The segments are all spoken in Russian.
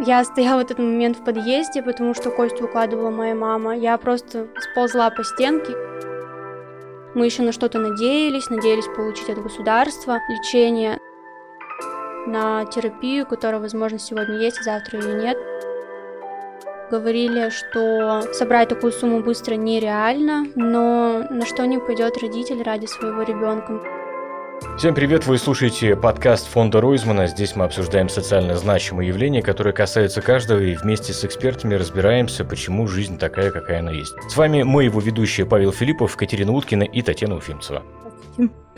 Я стояла в этот момент в подъезде, потому что Костю укладывала моя мама. Я просто сползла по стенке. Мы еще на что-то надеялись, надеялись получить от государства лечение на терапию, которая, возможно, сегодня есть, а завтра ее нет. Говорили, что собрать такую сумму быстро нереально, но на что не пойдет родитель ради своего ребенка. Всем привет, вы слушаете подкаст фонда Ройзмана. Здесь мы обсуждаем социально значимые явления, которые касаются каждого, и вместе с экспертами разбираемся, почему жизнь такая, какая она есть. С вами мы, его ведущие Павел Филиппов, Катерина Уткина и Татьяна Уфимцева.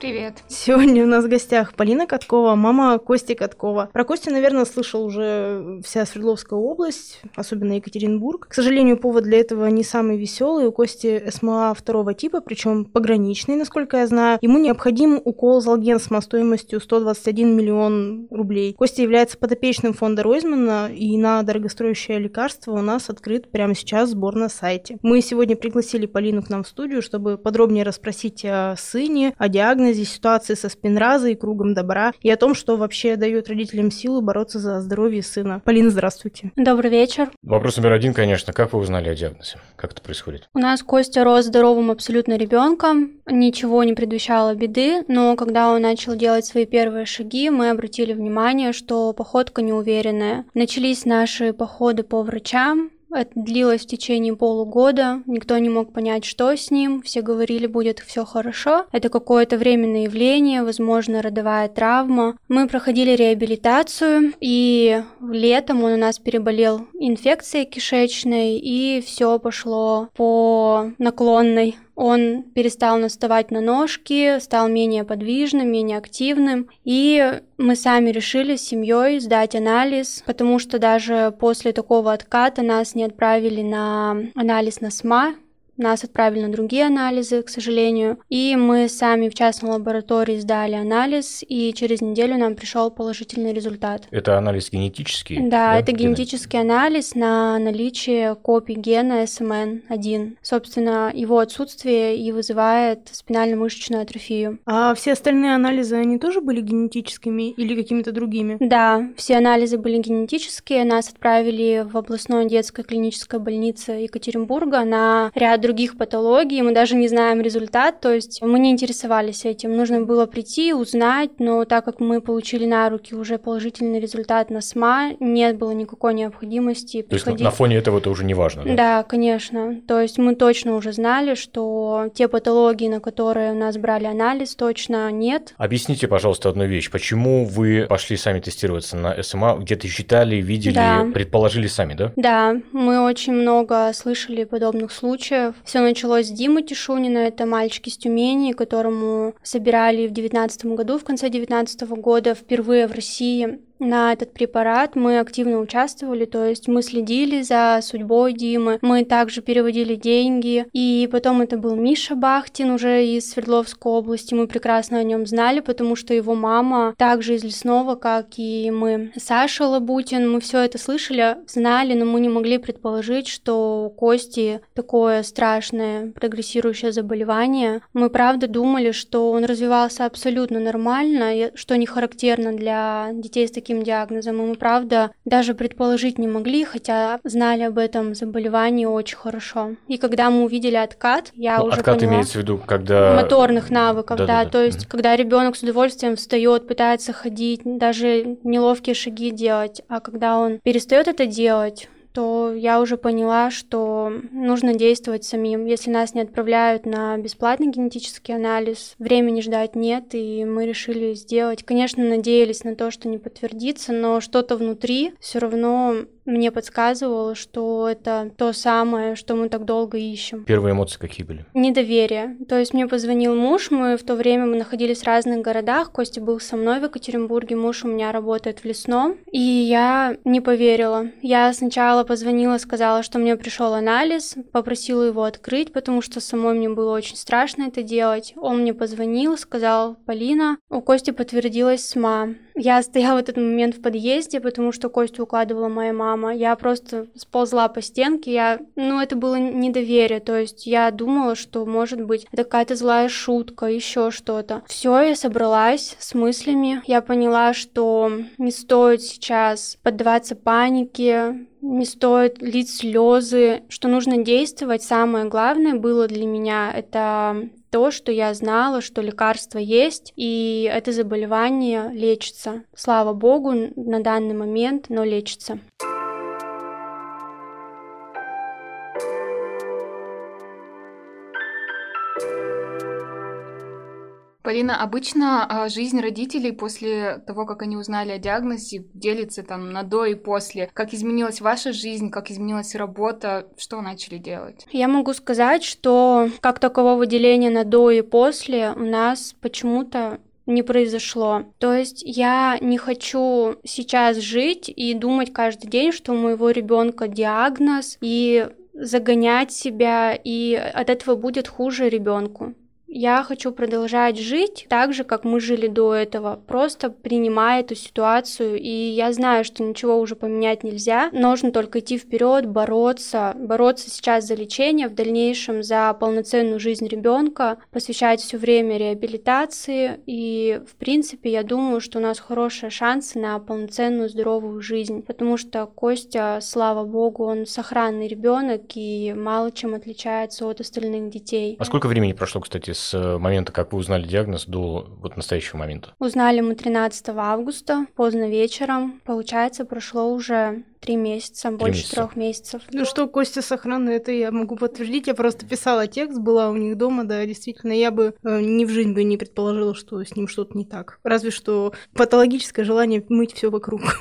Привет. Сегодня у нас в гостях Полина Каткова, мама Кости Каткова. Про Костю, наверное, слышал уже вся Свердловская область, особенно Екатеринбург. К сожалению, повод для этого не самый веселый. У Кости СМА второго типа, причем пограничный, насколько я знаю. Ему необходим укол Залгенсма стоимостью 121 миллион рублей. Костя является подопечным фонда Ройзмана, и на дорогостоящее лекарство у нас открыт прямо сейчас сбор на сайте. Мы сегодня пригласили Полину к нам в студию, чтобы подробнее расспросить о сыне, о диагнозе, ситуации со спинразой, кругом добра и о том, что вообще дает родителям силу бороться за здоровье сына. Полина, здравствуйте. Добрый вечер. Вопрос номер один, конечно. Как вы узнали о диагнозе? Как это происходит? У нас Костя рос здоровым абсолютно ребенком, ничего не предвещало беды, но когда он начал делать свои первые шаги, мы обратили внимание, что походка неуверенная. Начались наши походы по врачам, это длилось в течение полугода, никто не мог понять, что с ним, все говорили, будет все хорошо. Это какое-то временное явление, возможно, родовая травма. Мы проходили реабилитацию, и летом он у нас переболел инфекцией кишечной, и все пошло по наклонной он перестал наставать на ножки, стал менее подвижным, менее активным. И мы сами решили с семьей сдать анализ, потому что даже после такого отката нас не отправили на анализ на СМА, нас отправили на другие анализы, к сожалению. И мы сами в частной лаборатории сдали анализ, и через неделю нам пришел положительный результат. Это анализ генетический? Да, да? это генетический анализ на наличие копий гена SMN1. Собственно, его отсутствие и вызывает спинально-мышечную атрофию. А все остальные анализы, они тоже были генетическими или какими-то другими? Да, все анализы были генетические. Нас отправили в областную детскую клиническую больницу Екатеринбурга на ряд других патологий, мы даже не знаем результат, то есть мы не интересовались этим. Нужно было прийти, узнать, но так как мы получили на руки уже положительный результат на СМА, нет было никакой необходимости То приходить. есть на фоне этого это уже не важно, да? Да, конечно. То есть мы точно уже знали, что те патологии, на которые у нас брали анализ, точно нет. Объясните, пожалуйста, одну вещь. Почему вы пошли сами тестироваться на СМА? Где-то читали, видели, да. предположили сами, да? Да, мы очень много слышали подобных случаев. Все началось с Димы Тишунина, это мальчик из Тюмени, которому собирали в 2019 году, в конце 2019 года, впервые в России на этот препарат мы активно участвовали, то есть мы следили за судьбой Димы, мы также переводили деньги, и потом это был Миша Бахтин уже из Свердловской области, мы прекрасно о нем знали, потому что его мама также из Лесного, как и мы. Саша Лабутин, мы все это слышали, знали, но мы не могли предположить, что у Кости такое страшное прогрессирующее заболевание. Мы правда думали, что он развивался абсолютно нормально, что не характерно для детей с таким таким диагнозом, и мы, правда, даже предположить не могли, хотя знали об этом заболевании очень хорошо. И когда мы увидели откат, я ну, уже откат поняла... имеется в виду, когда... Моторных навыков, да, да, да, то есть, когда ребенок с удовольствием встает, пытается ходить, даже неловкие шаги делать, а когда он перестает это делать, то я уже поняла, что нужно действовать самим. Если нас не отправляют на бесплатный генетический анализ, времени ждать нет, и мы решили сделать. Конечно, надеялись на то, что не подтвердится, но что-то внутри все равно мне подсказывало, что это то самое, что мы так долго ищем. Первые эмоции какие были? Недоверие. То есть мне позвонил муж, мы в то время мы находились в разных городах, Костя был со мной в Екатеринбурге, муж у меня работает в лесном, и я не поверила. Я сначала позвонила, сказала, что мне пришел анализ, попросила его открыть, потому что самой мне было очень страшно это делать. Он мне позвонил, сказал, Полина, у Кости подтвердилась СМА. Я стояла в этот момент в подъезде, потому что Костю укладывала моя мама, мама. Я просто сползла по стенке, я, ну, это было недоверие, то есть я думала, что, может быть, это какая-то злая шутка, еще что-то. Все, я собралась с мыслями, я поняла, что не стоит сейчас поддаваться панике, не стоит лить слезы, что нужно действовать. Самое главное было для меня это то, что я знала, что лекарство есть, и это заболевание лечится. Слава богу, на данный момент, но лечится. Полина, обычно а, жизнь родителей после того, как они узнали о диагнозе, делится там на до и после. Как изменилась ваша жизнь, как изменилась работа, что начали делать? Я могу сказать, что как такового деления на до и после у нас почему-то не произошло. То есть я не хочу сейчас жить и думать каждый день, что у моего ребенка диагноз и загонять себя, и от этого будет хуже ребенку. Я хочу продолжать жить так же, как мы жили до этого, просто принимая эту ситуацию. И я знаю, что ничего уже поменять нельзя. Нужно только идти вперед, бороться, бороться сейчас за лечение, в дальнейшем за полноценную жизнь ребенка, посвящать все время реабилитации. И, в принципе, я думаю, что у нас хорошие шансы на полноценную здоровую жизнь, потому что Костя, слава богу, он сохранный ребенок и мало чем отличается от остальных детей. А сколько времени прошло, кстати, с э, момента, как вы узнали диагноз, до вот настоящего момента? Узнали мы 13 августа, поздно вечером. Получается, прошло уже три месяца, больше месяца. трех месяцев. Ну что, Костя сохранный, это я могу подтвердить. Я просто писала текст, была у них дома, да, действительно, я бы э, ни в жизнь бы не предположила, что с ним что-то не так. Разве что патологическое желание мыть все вокруг.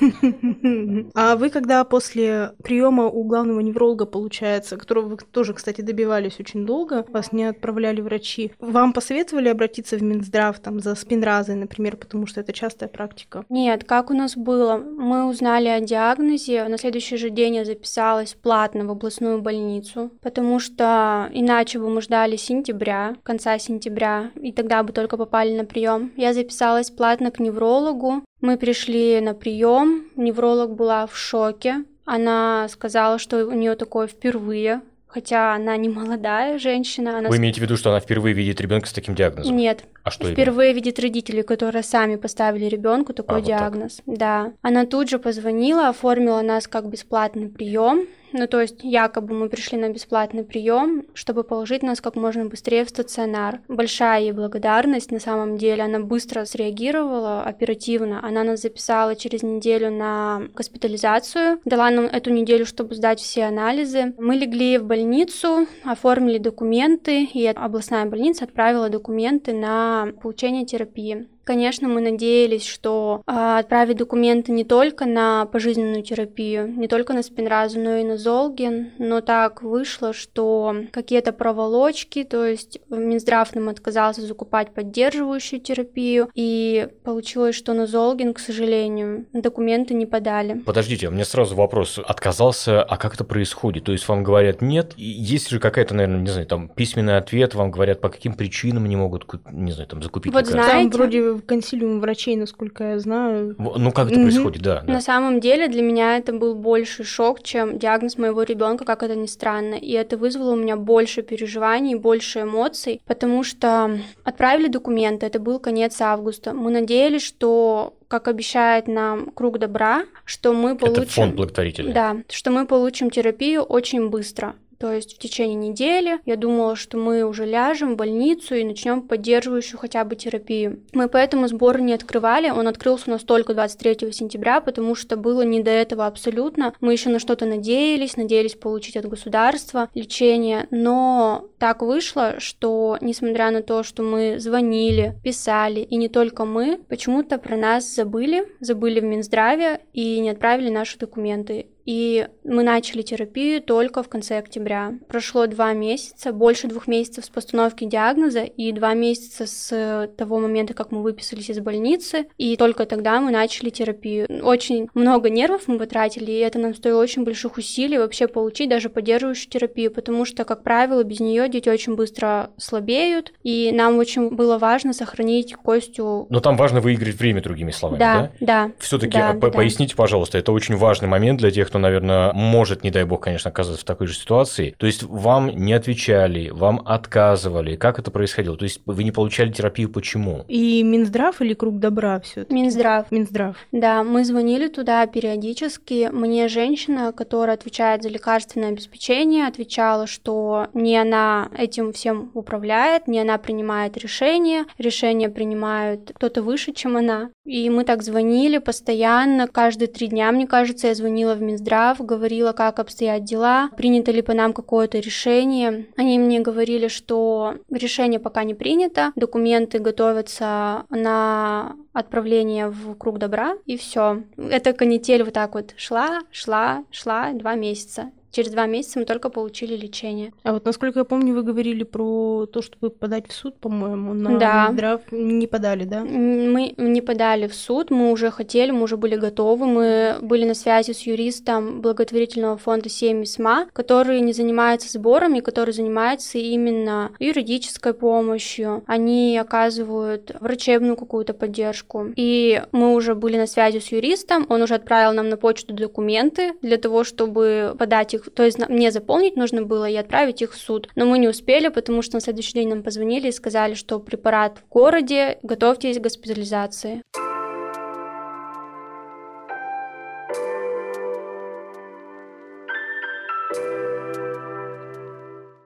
А вы когда после приема у главного невролога, получается, которого вы тоже, кстати, добивались очень долго, вас не отправляли врачи, вам посоветовали обратиться в Минздрав там за спинразой, например, потому что это частая практика? Нет, как у нас было? Мы узнали о диагнозе, на следующий же день я записалась платно в областную больницу, потому что иначе бы мы ждали сентября, конца сентября, и тогда бы только попали на прием. Я записалась платно к неврологу. Мы пришли на прием, невролог была в шоке. Она сказала, что у нее такое впервые, хотя она не молодая женщина. Она... Вы имеете в виду, что она впервые видит ребенка с таким диагнозом? Нет. А что впервые именно? видит родителей, которые сами поставили ребенку такой а, диагноз. Вот так. Да. Она тут же позвонила, оформила нас как бесплатный прием. Ну, то есть, якобы мы пришли на бесплатный прием, чтобы положить нас как можно быстрее в стационар. Большая ей благодарность, на самом деле, она быстро среагировала, оперативно. Она нас записала через неделю на госпитализацию, дала нам эту неделю, чтобы сдать все анализы. Мы легли в больницу, оформили документы, и областная больница отправила документы на получение терапии. Конечно, мы надеялись, что э, отправить документы не только на пожизненную терапию, не только на спинразу, но и на золгин, но так вышло, что какие-то проволочки, то есть Минздрав нам отказался закупать поддерживающую терапию, и получилось, что на золгин, к сожалению, документы не подали. Подождите, у меня сразу вопрос. Отказался, а как это происходит? То есть вам говорят нет? Есть же какая-то, наверное, не знаю, там письменный ответ, вам говорят, по каким причинам не могут, не знаю, там закупить вот? Знаете, там вроде консилиум врачей, насколько я знаю. Ну, как это угу. происходит, да, да. На самом деле для меня это был больше шок, чем диагноз моего ребенка, как это ни странно. И это вызвало у меня больше переживаний, больше эмоций, потому что отправили документы, это был конец августа. Мы надеялись, что как обещает нам Круг Добра, что мы получим... Это фонд благотворительный. Да, что мы получим терапию очень быстро. То есть в течение недели я думала, что мы уже ляжем в больницу и начнем поддерживающую хотя бы терапию. Мы поэтому сбор не открывали, он открылся у нас только 23 сентября, потому что было не до этого абсолютно. Мы еще на что-то надеялись, надеялись получить от государства лечение, но так вышло, что несмотря на то, что мы звонили, писали, и не только мы, почему-то про нас забыли, забыли в Минздраве и не отправили наши документы. И мы начали терапию только в конце октября. Прошло два месяца, больше двух месяцев с постановки диагноза и два месяца с того момента, как мы выписались из больницы. И только тогда мы начали терапию. Очень много нервов мы потратили, и это нам стоило очень больших усилий вообще получить даже поддерживающую терапию, потому что, как правило, без нее дети очень быстро слабеют, и нам очень было важно сохранить Костю. Но там важно выиграть время, другими словами, да? Да, да. Все-таки да, по да. поясните, пожалуйста, это очень важный момент для тех, кто наверное, может, не дай бог, конечно, оказаться в такой же ситуации. То есть вам не отвечали, вам отказывали. Как это происходило? То есть вы не получали терапию, почему? И Минздрав или Круг Добра все Минздрав. Минздрав. Да, мы звонили туда периодически. Мне женщина, которая отвечает за лекарственное обеспечение, отвечала, что не она этим всем управляет, не она принимает решения, решения принимают кто-то выше, чем она. И мы так звонили постоянно, каждые три дня, мне кажется, я звонила в Минздрав, говорила, как обстоят дела, принято ли по нам какое-то решение. Они мне говорили, что решение пока не принято, документы готовятся на отправление в круг добра, и все. Эта канитель вот так вот шла, шла, шла два месяца. Через два месяца мы только получили лечение. А вот насколько я помню, вы говорили про то, чтобы подать в суд, по-моему, на Да. Минздрав. Не подали, да? Мы не подали в суд, мы уже хотели, мы уже были готовы, мы были на связи с юристом благотворительного фонда «Семьи СМА», который не занимается сборами, который занимается именно юридической помощью. Они оказывают врачебную какую-то поддержку. И мы уже были на связи с юристом, он уже отправил нам на почту документы для того, чтобы подать их, то есть мне заполнить нужно было и отправить их в суд. Но мы не успели, потому что на следующий день нам позвонили и сказали, что препарат в городе, готовьтесь к госпитализации.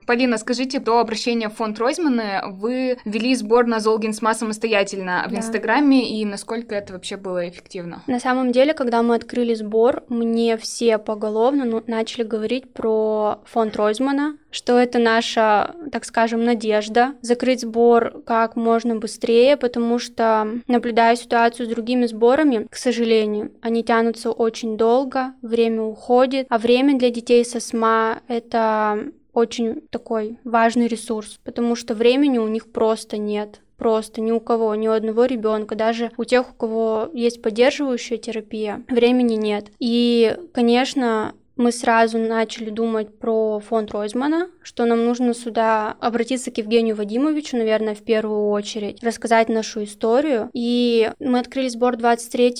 Полина, скажите, до обращения в фонд Ройзмана вы вели сбор на Золгинсма самостоятельно в Да. Инстаграме, и насколько это вообще было эффективно? На самом деле, когда мы открыли сбор, мне все поголовно ну, начали говорить про фонд Ройзмана, что это наша, так скажем, надежда закрыть сбор как можно быстрее, потому что, наблюдая ситуацию с другими сборами, к сожалению, они тянутся очень долго, время уходит, а время для детей со СМА — это очень такой важный ресурс, потому что времени у них просто нет. Просто ни у кого, ни у одного ребенка, даже у тех, у кого есть поддерживающая терапия, времени нет. И, конечно, мы сразу начали думать про фонд Ройзмана, что нам нужно сюда обратиться к Евгению Вадимовичу, наверное, в первую очередь, рассказать нашу историю. И мы открыли сбор 23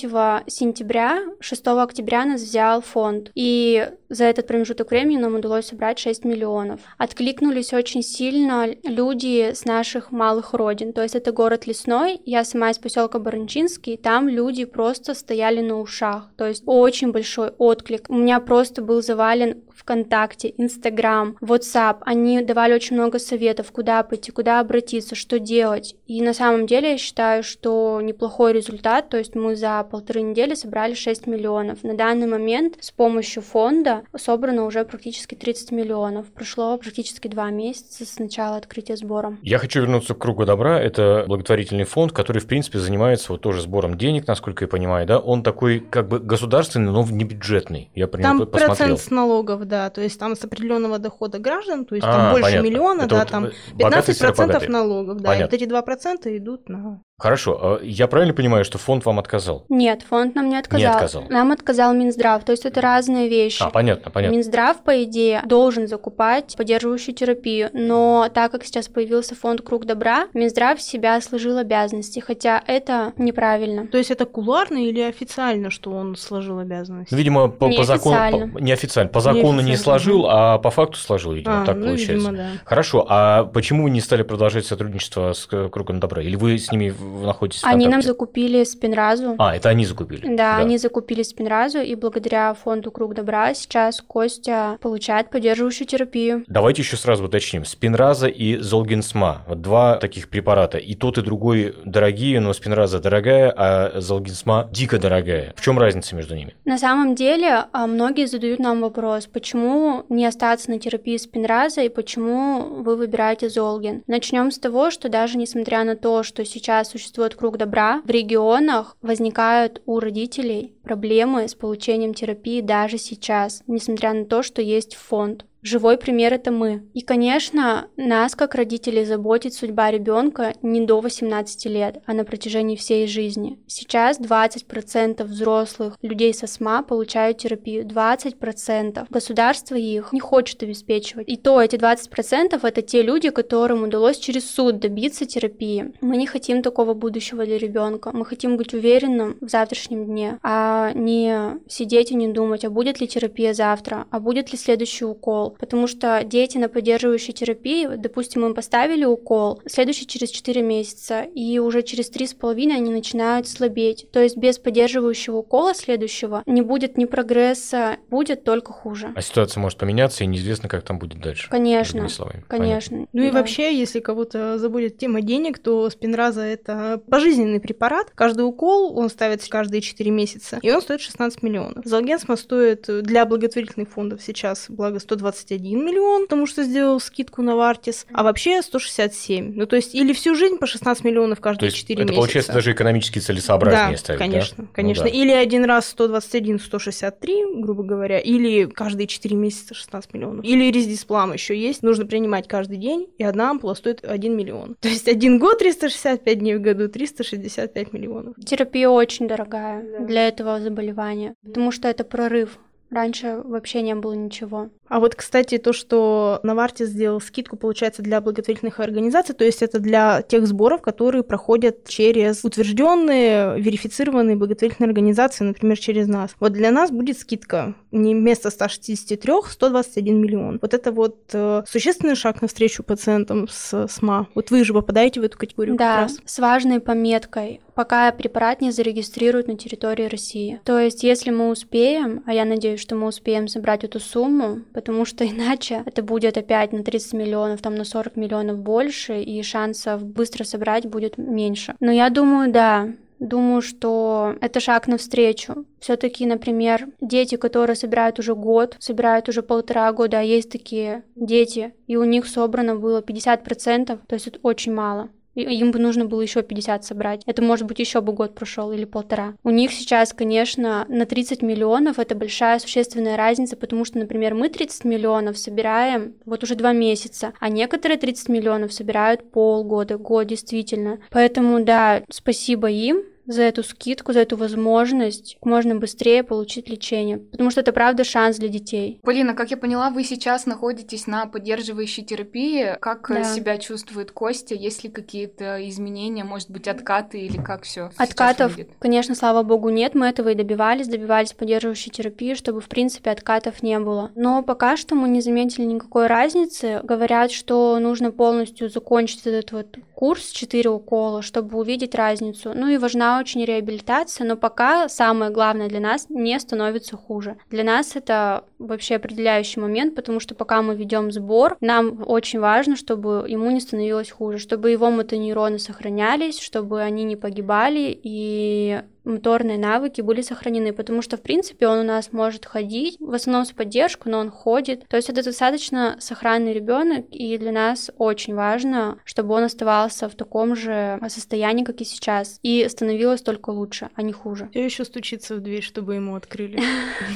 сентября, 6 октября нас взял фонд. И за этот промежуток времени нам удалось собрать 6 миллионов. Откликнулись очень сильно люди с наших малых родин. То есть это город Лесной, я сама из поселка Баранчинский, там люди просто стояли на ушах. То есть очень большой отклик. У меня просто был завален ВКонтакте, Инстаграм, WhatsApp. Они давали очень много советов, куда пойти, куда обратиться, что делать. И на самом деле я считаю, что неплохой результат. То есть мы за полторы недели собрали 6 миллионов. На данный момент с помощью фонда собрано уже практически 30 миллионов. Прошло практически два месяца с начала открытия сбора. Я хочу вернуться к кругу добра. Это благотворительный фонд, который, в принципе, занимается вот тоже сбором денег, насколько я понимаю, да? Он такой как бы государственный, но не бюджетный. Я Там посмотрел. процент с налогов, да, то есть там с определенного дохода граждан, то есть А, там больше понятно. миллиона, Это да, вот, там э, богатые 15% сыропогатые. налогов, да, Понятно. и вот эти 2% идут на... Хорошо, а я правильно понимаю, что фонд вам отказал? Нет, фонд нам не отказал. отказал. Нам отказал Минздрав. То есть это разные вещи. А, понятно, понятно. Минздрав, по идее, должен закупать поддерживающую терапию, но так как сейчас появился фонд Круг Добра, Минздрав в себя сложил обязанности, хотя это неправильно. То есть это кулуарно или официально, что он сложил обязанности? Ну, видимо, по, по закону... По- неофициально. По закону не Неофициально. сложил, а по факту сложил, видимо, А, так ну, получается. видимо, да. Хорошо, а почему вы не стали продолжать сотрудничество с Кругом Добра? Или вы с ними находитесь в Они нам закупили спинразу. А, это они закупили? Да, они закупили спинразу, и благодаря фонду Круг Добра сейчас Костя получает поддерживающую терапию. Давайте еще сразу уточним. Спинраза и Золгинсма. Вот два таких препарата. И тот, и другой дорогие, но спинраза дорогая, а Золгинсма дико дорогая. В чем разница между ними? На самом деле, а, многие задают нам вопрос, почему не остаться на терапии спинраза и почему вы выбираете Золгин. Начнем с того, что даже несмотря на то, что сейчас существует круг добра, в регионах возникают у родителей проблемы с получением терапии даже сейчас, несмотря на то, что есть фонд. Живой пример это мы. И, конечно, нас, как родителей, заботит судьба ребенка не до 18 лет, а на протяжении всей жизни. Сейчас 20% взрослых людей со СМА получают терапию. 20%. Государство их не хочет обеспечивать. И то эти 20% это те люди, которым удалось через суд добиться терапии. Мы не хотим такого будущего для ребенка. Мы хотим быть уверенным в завтрашнем дне, а не сидеть и не думать, а будет ли терапия завтра, а будет ли следующий укол. Потому что дети на поддерживающей терапии, допустим, им поставили укол, следующий через 4 месяца, и уже через 3,5 они начинают слабеть. То есть без поддерживающего укола следующего не будет ни прогресса, будет только хуже. А ситуация может поменяться, и неизвестно, как там будет дальше. Конечно, конечно. Понятно. Ну и вообще, если кого-то забудет тема денег, то спинраза это пожизненный препарат. Каждый укол он ставится каждые 4 месяца, и он стоит 16 миллионов. Залгенсма стоит для благотворительных фондов сейчас, благо, 121 миллион, потому что сделал скидку на Вартис, а вообще 167. Ну, то есть, или всю жизнь по 16 миллионов каждые то 4 это месяца. получается даже экономически целесообразнее да, ставить, конечно, да? конечно. Ну, да. Или один раз 121, 163, грубо говоря, или каждые 4 месяца 16 миллионов. Или рездисплам еще есть, нужно принимать каждый день, и одна ампула стоит 1 миллион. То есть один год 365 дней в году, 365 миллионов. Терапия очень дорогая да. для этого заболевания, потому что это прорыв. Раньше вообще не было ничего. А вот, кстати, то, что Навартис сделал скидку, получается, для благотворительных организаций, то есть это для тех сборов, которые проходят через утвержденные, верифицированные благотворительные организации, например, через нас. Вот для нас будет скидка не вместо 163, 121 миллион. Вот это вот э, существенный шаг навстречу пациентам с СМА. Вот вы же попадаете в эту категорию да, как раз. с важной пометкой пока препарат не зарегистрируют на территории России. То есть, если мы успеем, а я надеюсь, что мы успеем собрать эту сумму, потому что иначе это будет опять на 30 миллионов, там на 40 миллионов больше, и шансов быстро собрать будет меньше. Но я думаю, да, Думаю, что это шаг навстречу. Все-таки, например, дети, которые собирают уже год, собирают уже полтора года, а есть такие дети, и у них собрано было 50%, то есть это очень мало им бы нужно было еще 50 собрать. Это может быть еще бы год прошел или полтора. У них сейчас, конечно, на 30 миллионов это большая существенная разница, потому что, например, мы 30 миллионов собираем вот уже два месяца, а некоторые 30 миллионов собирают полгода, год действительно. Поэтому, да, спасибо им, за эту скидку, за эту возможность можно быстрее получить лечение, потому что это правда шанс для детей. Полина, как я поняла, вы сейчас находитесь на поддерживающей терапии. Как Да. себя чувствует Костя? Есть ли какие-то изменения, может быть, откаты или как все? Откатов, конечно, слава богу, нет. Мы этого и добивались, добивались поддерживающей терапии, чтобы, в принципе, откатов не было. Но пока что мы не заметили никакой разницы. Говорят, что нужно полностью закончить этот вот курс 4 укола, чтобы увидеть разницу. Ну и важна очень реабилитация, но пока самое главное для нас не становится хуже. Для нас это вообще определяющий момент, потому что пока мы ведем сбор, нам очень важно, чтобы ему не становилось хуже, чтобы его мотонейроны сохранялись, чтобы они не погибали и моторные навыки были сохранены, потому что, в принципе, он у нас может ходить, в основном с поддержку, но он ходит. То есть это достаточно сохранный ребенок, и для нас очень важно, чтобы он оставался в таком же состоянии, как и сейчас, и становилось только лучше, а не хуже. Все еще стучится в дверь, чтобы ему открыли.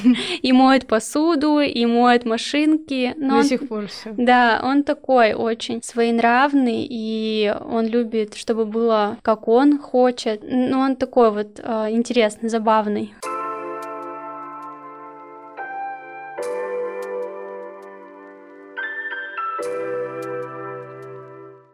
И моет посуду, и моет машинки. До сих пор все. Да, он такой очень своенравный, и он любит, чтобы было как он хочет. Но он такой вот э, интересный, забавный.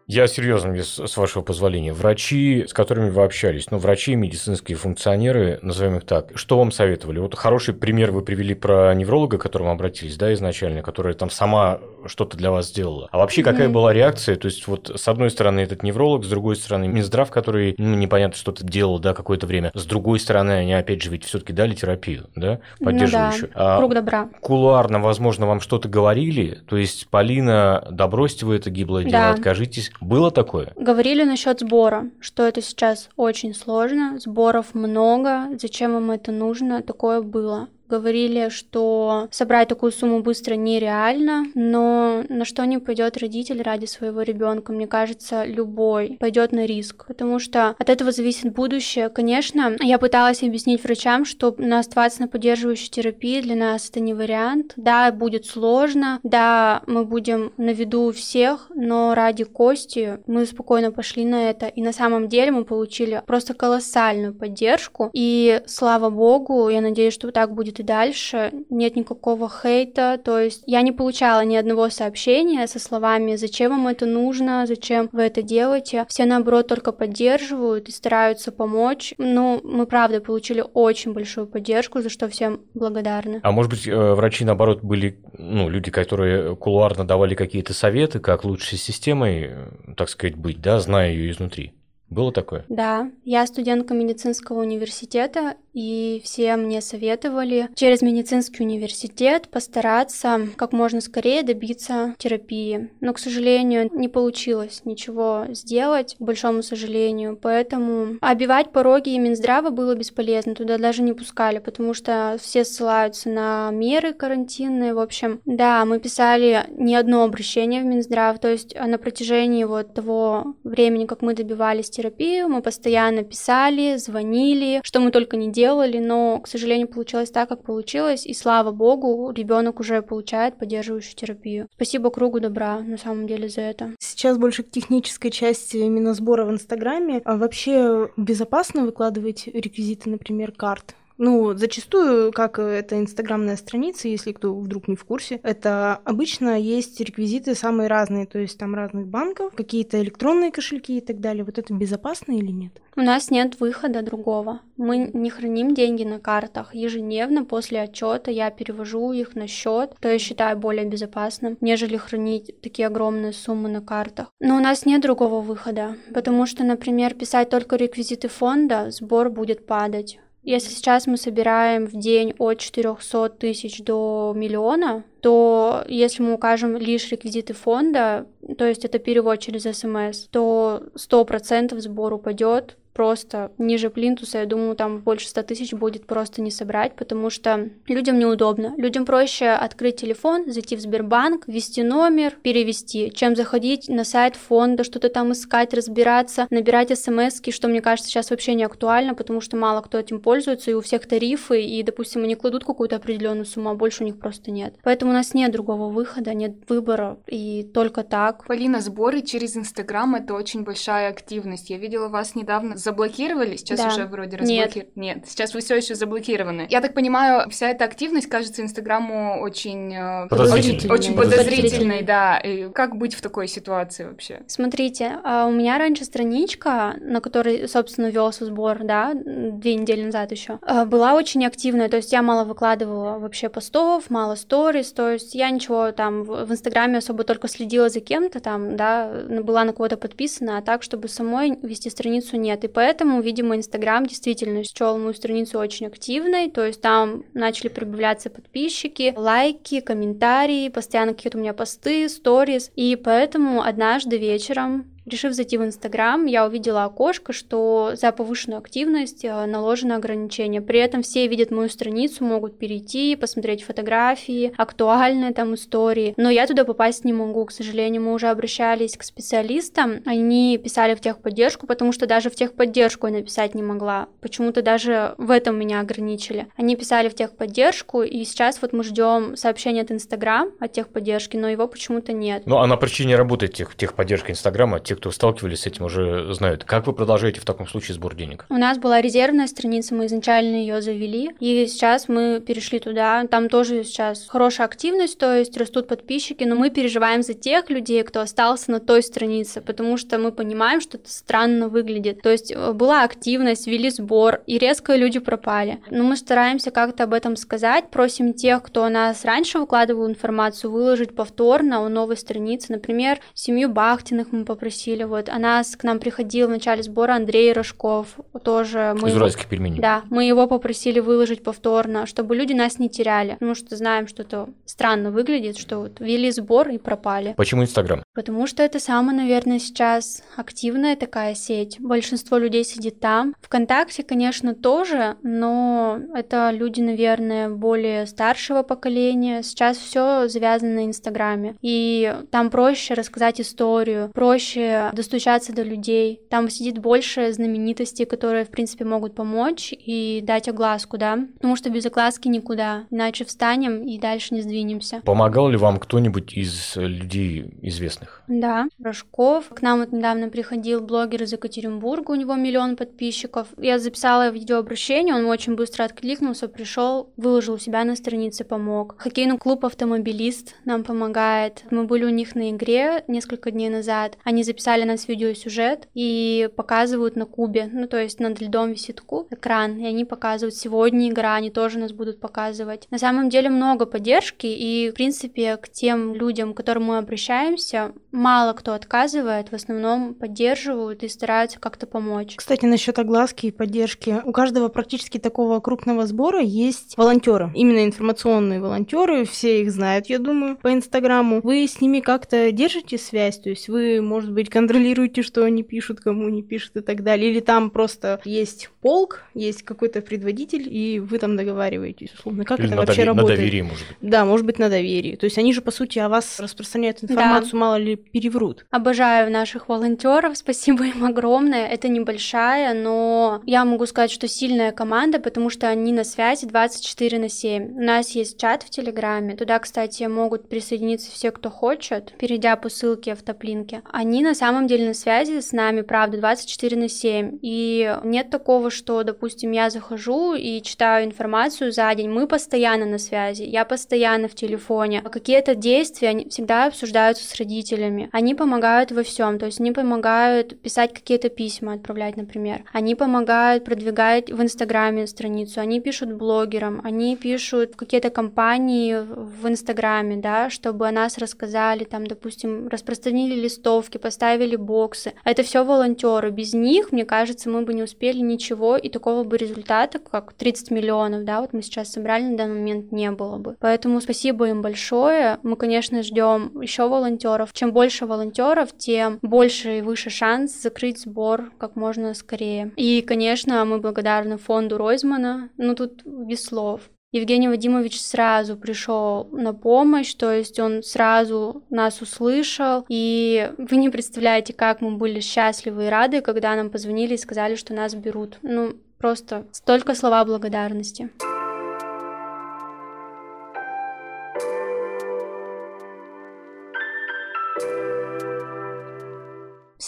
Я серьезно, с вашего позволения. Врачи, с которыми вы общались, ну, врачи, медицинские функционеры, назовем их так, что вам советовали? Вот хороший пример вы привели про невролога, к которому обратились, да, изначально, которая там сама что-то для вас сделала. А вообще какая Мгм. была реакция? То есть вот с одной стороны этот невролог, с другой стороны Минздрав, который, ну, непонятно, что-то делал, да, какое-то время. С другой стороны, они, опять же, ведь все-таки дали терапию, да, Ну да, поддерживающую. А Круг добра. кулуарно, возможно, вам что-то говорили? То есть, Полина, да бросьте вы это гиблое дело, Да. откажитесь. Было такое? Говорили насчет сбора, что это сейчас очень сложно, сборов много, зачем вам это нужно, такое было. Говорили, что собрать такую сумму быстро нереально, но на что не пойдет родитель ради своего ребенка, мне кажется, любой пойдет на риск, потому что от этого зависит будущее. Конечно, я пыталась объяснить врачам, что на на поддерживающей терапии для нас это не вариант. Да, будет сложно, да, мы будем на виду у всех, но ради Кости мы спокойно пошли на это, и на самом деле мы получили просто колоссальную поддержку, и слава богу, я надеюсь, что так будет и дальше, нет никакого хейта, то есть я не получала ни одного сообщения со словами «Зачем вам это нужно? Зачем вы это делаете?» Все, наоборот, только поддерживают и стараются помочь. Ну, мы, правда, получили очень большую поддержку, за что всем благодарны. А может быть, э, врачи, наоборот, были ну, люди, которые кулуарно давали какие-то советы, как лучше с системой, так сказать, быть, да, зная ее изнутри? Было такое? Да, я студентка медицинского университета, и все мне советовали через медицинский университет постараться как можно скорее добиться терапии. Но, к сожалению, не получилось ничего сделать, к большому сожалению. Поэтому обивать пороги и Минздрава было бесполезно. Туда даже не пускали, потому что все ссылаются на меры карантинные. В общем, да, мы писали не одно обращение в Минздрав, то есть на протяжении вот того времени, как мы добивались терапию, мы постоянно писали, звонили, что мы только не делали, делали, но, к сожалению, получилось так, как получилось, и слава богу, ребенок уже получает поддерживающую терапию. Спасибо кругу добра, на самом деле, за это. Сейчас больше к технической части именно сбора в Инстаграме. А вообще безопасно выкладывать реквизиты, например, карт? Ну, зачастую, как это инстаграмная страница, если кто вдруг не в курсе, это обычно есть реквизиты самые разные, то есть там разных банков, какие-то электронные кошельки и так далее. Вот это безопасно или нет? У нас нет выхода другого. Мы не храним деньги на картах. Ежедневно после отчета я перевожу их на счет, то я считаю более безопасным, нежели хранить такие огромные суммы на картах. Но у нас нет другого выхода, потому что, например, писать только реквизиты фонда, сбор будет падать. Если сейчас мы собираем в день от 400 тысяч до миллиона, то если мы укажем лишь реквизиты фонда, то есть это перевод через СМС, то 100% сбор упадет просто ниже плинтуса, я думаю, там больше 100 тысяч будет просто не собрать, потому что людям неудобно. Людям проще открыть телефон, зайти в Сбербанк, ввести номер, перевести, чем заходить на сайт фонда, что-то там искать, разбираться, набирать смс что мне кажется сейчас вообще не актуально, потому что мало кто этим пользуется, и у всех тарифы, и, допустим, они кладут какую-то определенную сумму, а больше у них просто нет. Поэтому у нас нет другого выхода, нет выбора, и только так. Полина, сборы через Инстаграм — это очень большая активность. Я видела вас недавно заблокировали, сейчас да. уже вроде разблокировали. Нет. Нет, сейчас вы все еще заблокированы. Я так понимаю, вся эта активность кажется Инстаграму очень э, подозрительной, очень подозрительной, да. И как быть в такой ситуации вообще? Смотрите, а у меня раньше страничка, на которой, собственно, велся сбор, да, две недели назад еще, а, была очень активная, то есть я мало выкладывала вообще постов, мало сторис, то есть я ничего там в Инстаграме особо только следила за кем-то там, да, была на кого-то подписана, а так, чтобы самой вести страницу нет. И поэтому, видимо, Инстаграм действительно счел мою страницу очень активной, то есть там начали прибавляться подписчики, лайки, комментарии, постоянно какие-то у меня посты, сторис, и поэтому однажды вечером Решив зайти в Инстаграм, я увидела окошко, что за повышенную активность э, наложено ограничение. При этом все видят мою страницу, могут перейти, посмотреть фотографии, актуальные там истории. Но я туда попасть не могу, к сожалению. Мы уже обращались к специалистам, они писали в техподдержку, потому что даже в техподдержку я написать не могла. Почему-то даже в этом меня ограничили. Они писали в техподдержку, и сейчас вот мы ждем сообщения от Инстаграм, от техподдержки, но его почему-то нет. Ну, а на причине работы тех, техподдержки Инстаграма, тех кто сталкивались с этим, уже знают. Как вы продолжаете в таком случае сбор денег? У нас была резервная страница, мы изначально ее завели, и сейчас мы перешли туда. Там тоже сейчас хорошая активность, то есть растут подписчики, но мы переживаем за тех людей, кто остался на той странице, потому что мы понимаем, что это странно выглядит. То есть э, была активность, вели сбор, и резко люди пропали. Но мы стараемся как-то об этом сказать, просим тех, кто нас раньше выкладывал информацию, выложить повторно у новой страницы. Например, семью Бахтиных мы попросили о нас к нам приходил в начале сбора Андрей Рожков, тоже мы... Из его- уральских пельменей. Да, мы его попросили выложить повторно, чтобы люди нас не теряли, потому что знаем, что это странно выглядит, что вот вели сбор и пропали. Почему Инстаграм? Потому что это самая, наверное, сейчас активная такая сеть. Большинство людей сидит там. Вконтакте, конечно, тоже, но это люди, наверное, более старшего поколения. Сейчас все завязано на Инстаграме. И там проще рассказать историю, проще достучаться до людей. Там сидит больше знаменитостей, которые, в принципе, могут помочь и дать огласку, да. Потому что без огласки никуда. Иначе встанем и дальше не сдвинемся. Помогал ли вам кто-нибудь из э, людей известных? Да, Рожков. К нам вот недавно приходил блогер из Екатеринбурга, у него миллион подписчиков. Я записала видеообращение, он очень быстро откликнулся, пришел, выложил у себя на странице, помог. Хоккейный клуб «Автомобилист» нам помогает. Мы были у них на игре несколько дней назад. Они записали нас видеосюжет и показывают на кубе. Ну, то есть над льдом висит куб, экран, и они показывают сегодня игра, они тоже нас будут показывать. На самом деле много поддержки, и, в принципе, к тем людям, к которым мы обращаемся, мало кто отказывает, в основном поддерживают и стараются как-то помочь. Кстати, насчет огласки и поддержки. У каждого практически такого крупного сбора есть волонтеры. Именно информационные волонтеры, все их знают, я думаю, по Инстаграму. Вы с ними как-то держите связь? То есть вы, может быть, контролируете, что они пишут, кому не пишут и так далее? Или там просто есть полк, есть какой-то предводитель, и вы там договариваетесь, условно. Как Или это на, вообще дове- на работает? доверии, может быть? Да, может быть, на доверии. То есть они же, по сути, о вас распространяют информацию, мало ли переврут. Обожаю наших волонтеров, спасибо им огромное. Это небольшая, но я могу сказать, что сильная команда, потому что они на связи 24 на 7. У нас есть чат в Телеграме, туда, кстати, могут присоединиться все, кто хочет, перейдя по ссылке в топлинке. Они на самом деле на связи с нами, правда, 24 на 7. И нет такого, что, допустим, я захожу и читаю информацию за день. Мы постоянно на связи, я постоянно в телефоне. А Какие-то действия они всегда обсуждаются с родителями. Они помогают во всем, то есть они помогают писать какие-то письма, отправлять, например. Они помогают продвигать в Инстаграме страницу, они пишут блогерам, они пишут в какие-то компании в Инстаграме, да, чтобы о нас рассказали, там, допустим, распространили листовки, поставили боксы. Это все волонтеры. Без них, мне кажется, мы бы не успели ничего, и такого бы результата, как 30 миллионов, да, вот мы сейчас собрали на данный момент, не было бы. Поэтому спасибо им большое. Мы, конечно, ждем еще волонтеров. Чем больше волонтеров, тем больше и выше шанс закрыть сбор как можно скорее. И, конечно, мы благодарны фонду Ройзмана. Ну, тут без слов. Евгений Вадимович сразу пришел на помощь, то есть он сразу нас услышал, и вы не представляете, как мы были счастливы и рады, когда нам позвонили и сказали, что нас берут. Ну, просто столько слова благодарности.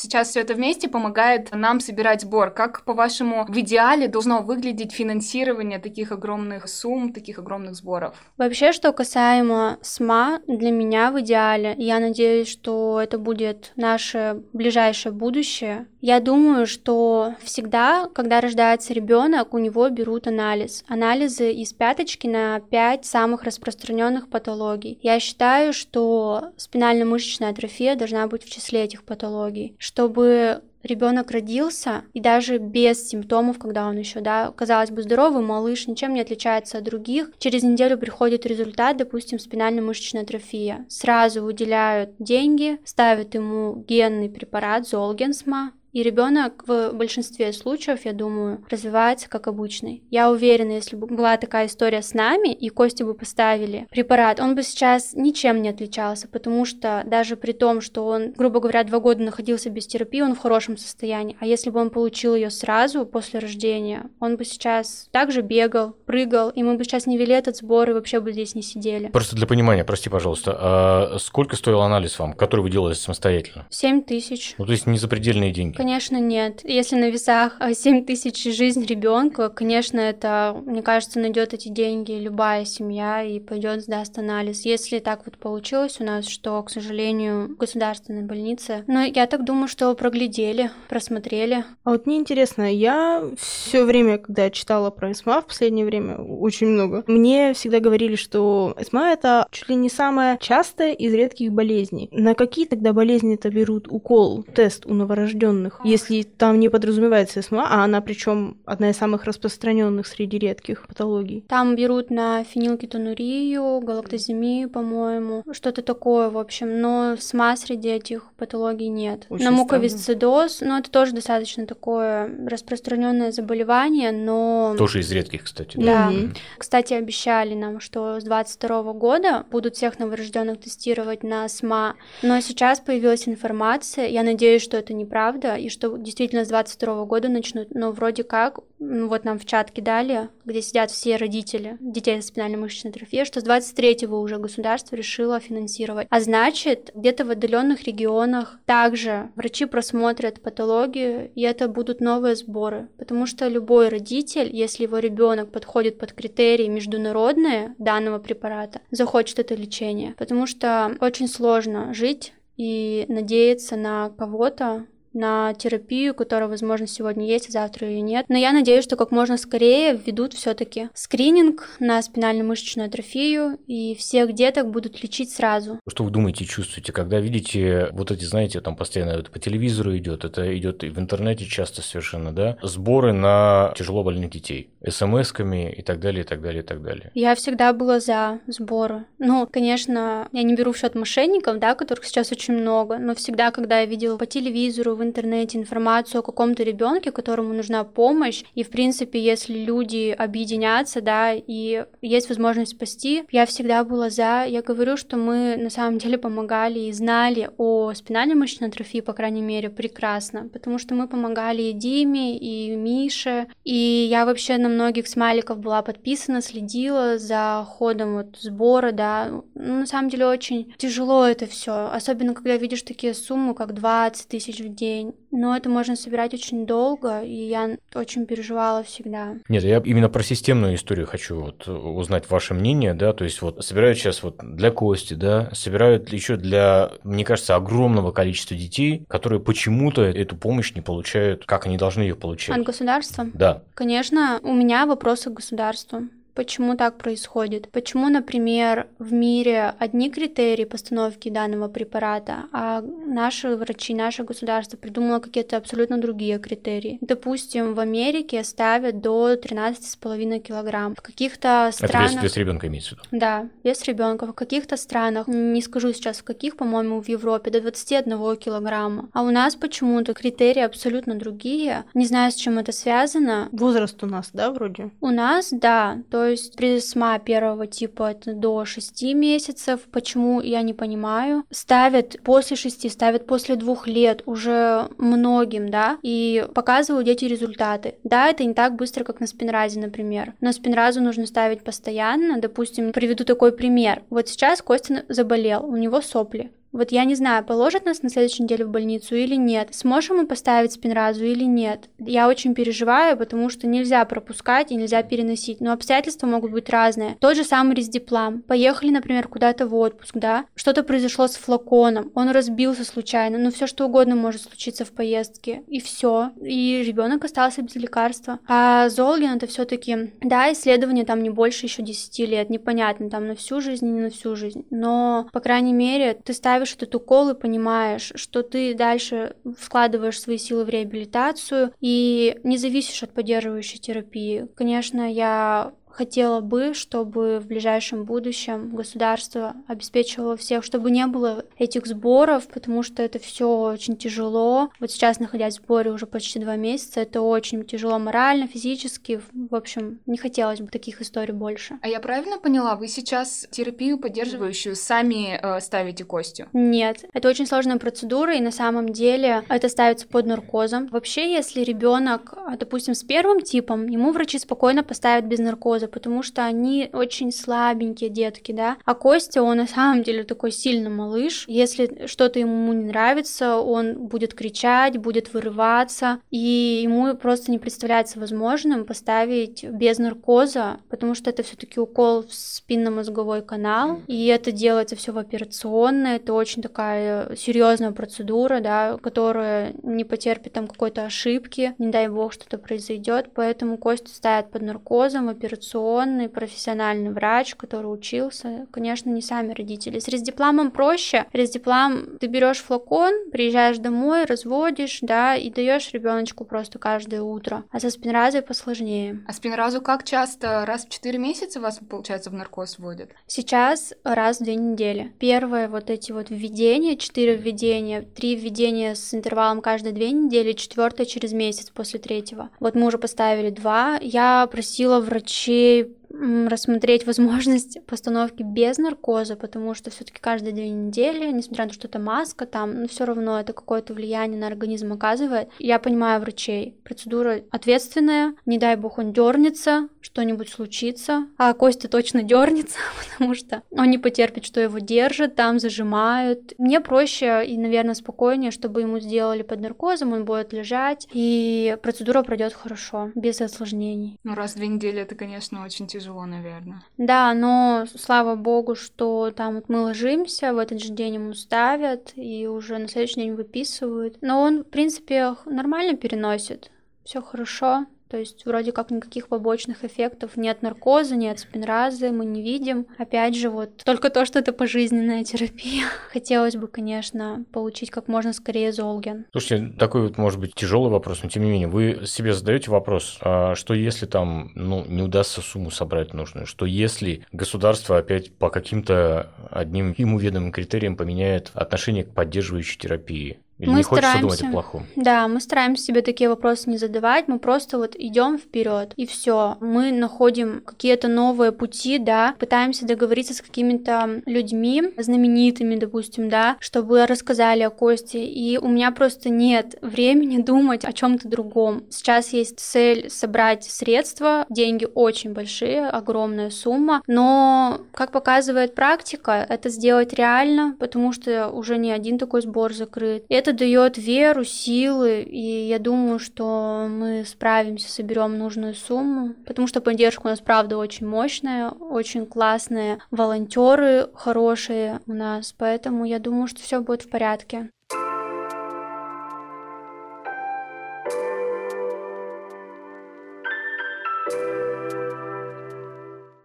Сейчас все это вместе помогает нам собирать сбор. Как, по-вашему, в идеале должно выглядеть финансирование таких огромных сумм, таких огромных сборов? Вообще, что касаемо СМА, для меня в идеале, я надеюсь, что это будет наше ближайшее будущее. Я думаю, что всегда, когда рождается ребенок, у него берут анализ. Анализы из пяточки на пять самых распространенных патологий. Я считаю, что спинально-мышечная атрофия должна быть в числе этих патологий, чтобы ребенок родился, и даже без симптомов, когда он еще, да, казалось бы, здоровый малыш, ничем не отличается от других, через неделю приходит результат, допустим, спинально-мышечная атрофия. Сразу выделяют деньги, ставят ему генный препарат Золгенсма, и ребенок в большинстве случаев, я думаю, развивается как обычный. Я уверена, если бы была такая история с нами, и Кости бы поставили препарат, он бы сейчас ничем не отличался, потому что даже при том, что он, грубо говоря, два года находился без терапии, он в хорошем состоянии. А если бы он получил ее сразу после рождения, он бы сейчас также бегал, прыгал, и мы бы сейчас не вели этот сбор и вообще бы здесь не сидели. Просто для понимания, прости, пожалуйста, а сколько стоил анализ вам, который вы делали самостоятельно? 7 тысяч. Ну, то есть не запредельные деньги. Конечно, нет. Если на весах 7 тысяч жизнь ребенка, конечно, это, мне кажется, найдет эти деньги любая семья и пойдет сдаст анализ. Если так вот получилось у нас, что, к сожалению, государственной больнице, но я так думаю, что проглядели, просмотрели. А вот мне интересно, я все время, когда читала про СМА в последнее время, очень много, мне всегда говорили, что СМА это чуть ли не самая частая из редких болезней. На какие тогда болезни это берут укол, тест у новорожденных, если там не подразумевается СМА, а она причем одна из самых распространенных среди редких патологий? Там берут на фенилкетонурию, галактоземию, по-моему, что-то такое, в общем, но СМА среди этих патологий нет. Очень на муковисцидоз, ну это тоже достаточно такое распространенное заболевание, но... Тоже из редких, кстати. Да. Мгм. Кстати, обещали нам, что с 22 года будут всех новорожденных тестировать на СМА. Но сейчас появилась информация, я надеюсь, что это неправда, и что действительно с 22 года начнут. Но вроде как, ну, вот нам в чат кидали, где сидят все родители детей со спинальной мышечной атрофией, что с 23 уже государство решило финансировать. А значит, где-то в отдаленных регионах также врачи просмотрят патологию, и это будут новые сборы. Потому что любой родитель, если его ребенок подходит под критерии международные данного препарата, захочет это лечение. Потому что очень сложно жить и надеяться на кого-то, на терапию, которая, возможно, сегодня есть, а завтра ее нет. Но я надеюсь, что как можно скорее введут все-таки скрининг на спинально-мышечную атрофию, и всех деток будут лечить сразу. Что вы думаете, чувствуете, когда видите вот эти, знаете, там постоянно это по телевизору идет, это идет и в интернете часто совершенно, да, сборы на тяжело больных детей, смс-ками и так далее, и так далее, и так далее. Я всегда была за сборы. Ну, конечно, я не беру в счет мошенников, да, которых сейчас очень много, но всегда, когда я видела по телевизору, в интернете информацию о каком-то ребенке, которому нужна помощь, и, в принципе, если люди объединятся, да, и есть возможность спасти, я всегда была за. Я говорю, что мы на самом деле помогали и знали о спинальной мышечной атрофии, по крайней мере, прекрасно, потому что мы помогали и Диме, и Мише, и я вообще на многих смайликов была подписана, следила за ходом вот сбора, да. Ну, на самом деле очень тяжело это все, особенно когда видишь такие суммы, как 20 тысяч в день. Но это можно собирать очень долго, и я очень переживала всегда. Нет, я именно про системную историю хочу вот узнать ваше мнение, да, то есть вот собирают сейчас вот для Кости, да, собирают еще для, мне кажется, огромного количества детей, которые почему-то эту помощь не получают, как они должны ее получать. От государства? Да. Конечно, у меня вопросы к государству. Почему так происходит? Почему, например, в мире одни критерии постановки данного препарата, а наши врачи, наше государство придумало какие-то абсолютно другие критерии? Допустим, в Америке ставят до 13,5 килограмм. В каких-то Это странах... вес, вес ребенка имеется в виду. Да, вес ребенка. В каких-то странах, не скажу сейчас в каких, по-моему, в Европе, до 21 килограмма. А у нас почему-то критерии абсолютно другие. Не знаю, с чем это связано. Возраст у нас, да, вроде? У нас, да, то есть при СМА первого типа это до 6 месяцев. Почему, я не понимаю. Ставят после 6, ставят после двух лет уже многим, да, и показывают эти результаты. Да, это не так быстро, как на спинразе, например. Но спинразу нужно ставить постоянно. Допустим, приведу такой пример. Вот сейчас Костя заболел, у него сопли. Вот я не знаю, положат нас на следующей неделе в больницу или нет. Сможем мы поставить спинразу или нет. Я очень переживаю, потому что нельзя пропускать и нельзя переносить. Но обстоятельства могут быть разные. Тот же самый рездиплам. Поехали, например, куда-то в отпуск, да? Что-то произошло с флаконом. Он разбился случайно. Ну, все что угодно может случиться в поездке. И все. И ребенок остался без лекарства. А Золгин это все-таки, да, исследование там не больше еще 10 лет. Непонятно, там на всю жизнь, не на всю жизнь. Но, по крайней мере, ты ставишь этот укол и понимаешь, что ты дальше вкладываешь свои силы в реабилитацию и не зависишь от поддерживающей терапии. Конечно, я хотела бы, чтобы в ближайшем будущем государство обеспечивало всех, чтобы не было этих сборов, потому что это все очень тяжело. Вот сейчас, находясь в сборе уже почти два месяца, это очень тяжело морально, физически. В общем, не хотелось бы таких историй больше. А я правильно поняла, вы сейчас терапию поддерживающую сами э, ставите Костю? Нет, это очень сложная процедура, и на самом деле это ставится под наркозом. Вообще, если ребенок, допустим, с первым типом, ему врачи спокойно поставят без наркоза, потому что они очень слабенькие детки, да. А Костя, он на самом деле такой сильный малыш. Если что-то ему не нравится, он будет кричать, будет вырываться, и ему просто не представляется возможным поставить без наркоза, потому что это все-таки укол в спинномозговой канал, и это делается все в операционной, это очень такая серьезная процедура, да, которая не потерпит там какой-то ошибки, не дай бог что-то произойдет, поэтому Костю ставят под наркозом, операционный, профессиональный врач, который учился, конечно, не сами родители. С рездипломом проще, рездиплом ты берешь флакон, приезжаешь домой, разводишь, да, и даешь ребеночку просто каждое утро, а со спинразой посложнее. А спинразу как часто? Раз в 4 месяца вас, получается, в наркоз вводят? Сейчас раз в две недели. Первое вот эти вот введения, четыре введения, три введения с интервалом каждые две недели, четвертое через месяц после третьего. Вот мы уже поставили два. Я просила врачей и рассмотреть возможность постановки без наркоза, потому что все-таки каждые две недели, несмотря на то, что это маска там, но все равно это какое-то влияние на организм оказывает. Я понимаю врачей. Процедура ответственная, не дай бог он дернется, что-нибудь случится, а Костя точно дернется, потому что он не потерпит, что его держат, там зажимают. Мне проще и, наверное, спокойнее, чтобы ему сделали под наркозом, он будет лежать, и процедура пройдет хорошо, без осложнений. Ну, раз в две недели это, конечно, очень тяжело тяжело, наверное. Да, но слава богу, что там вот мы ложимся, в этот же день ему ставят и уже на следующий день выписывают. Но он, в принципе, нормально переносит. Все хорошо. То есть вроде как никаких побочных эффектов нет наркоза, нет спинразы, мы не видим. Опять же, вот только то, что это пожизненная терапия. Хотелось бы, конечно, получить как можно скорее Золген. Слушайте, такой вот, может быть, тяжелый вопрос, но тем не менее, вы себе задаете вопрос, а что если там, ну, не удастся сумму собрать нужную, что если государство опять по каким-то одним ему ведомым критериям поменяет отношение к поддерживающей терапии? Или мы не хочется стараемся, думать о плохом? Да, мы стараемся себе такие вопросы не задавать, мы просто вот идем вперед и все. Мы находим какие-то новые пути, да, пытаемся договориться с какими-то людьми, знаменитыми, допустим, да, чтобы рассказали о Косте. И у меня просто нет времени думать о чем-то другом. Сейчас есть цель собрать средства, деньги очень большие, огромная сумма, но, как показывает практика, это сделать реально, потому что уже не один такой сбор закрыт. И это это дает веру, силы, и я думаю, что мы справимся, соберем нужную сумму, потому что поддержка у нас, правда, очень мощная, очень классные волонтеры хорошие у нас, поэтому я думаю, что все будет в порядке.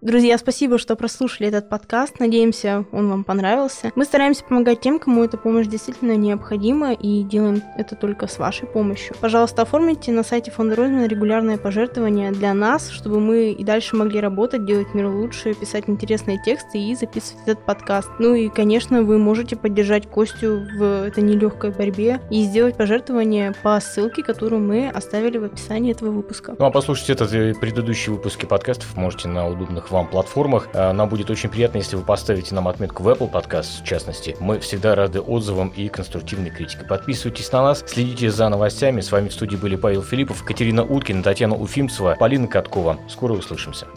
Друзья, спасибо, что прослушали этот подкаст. Надеемся, он вам понравился. Мы стараемся помогать тем, кому эта помощь действительно необходима, и делаем это только с вашей помощью. Пожалуйста, оформите на сайте фонда Ройзмана регулярное пожертвование для нас, чтобы мы и дальше могли работать, делать мир лучше, писать интересные тексты и записывать этот подкаст. Ну и, конечно, вы можете поддержать Костю в этой нелегкой борьбе и сделать пожертвование по ссылке, которую мы оставили в описании этого выпуска. Ну а послушать этот предыдущие выпуски подкастов можете на удобных вам платформах. А, нам будет очень приятно, если вы поставите нам отметку в Apple Podcast, в частности. Мы всегда рады отзывам и конструктивной критике. Подписывайтесь на нас, следите за новостями. С вами в студии были Павел Филиппов, Катерина Уткина, Татьяна Уфимцева, Полина Каткова. Скоро услышимся.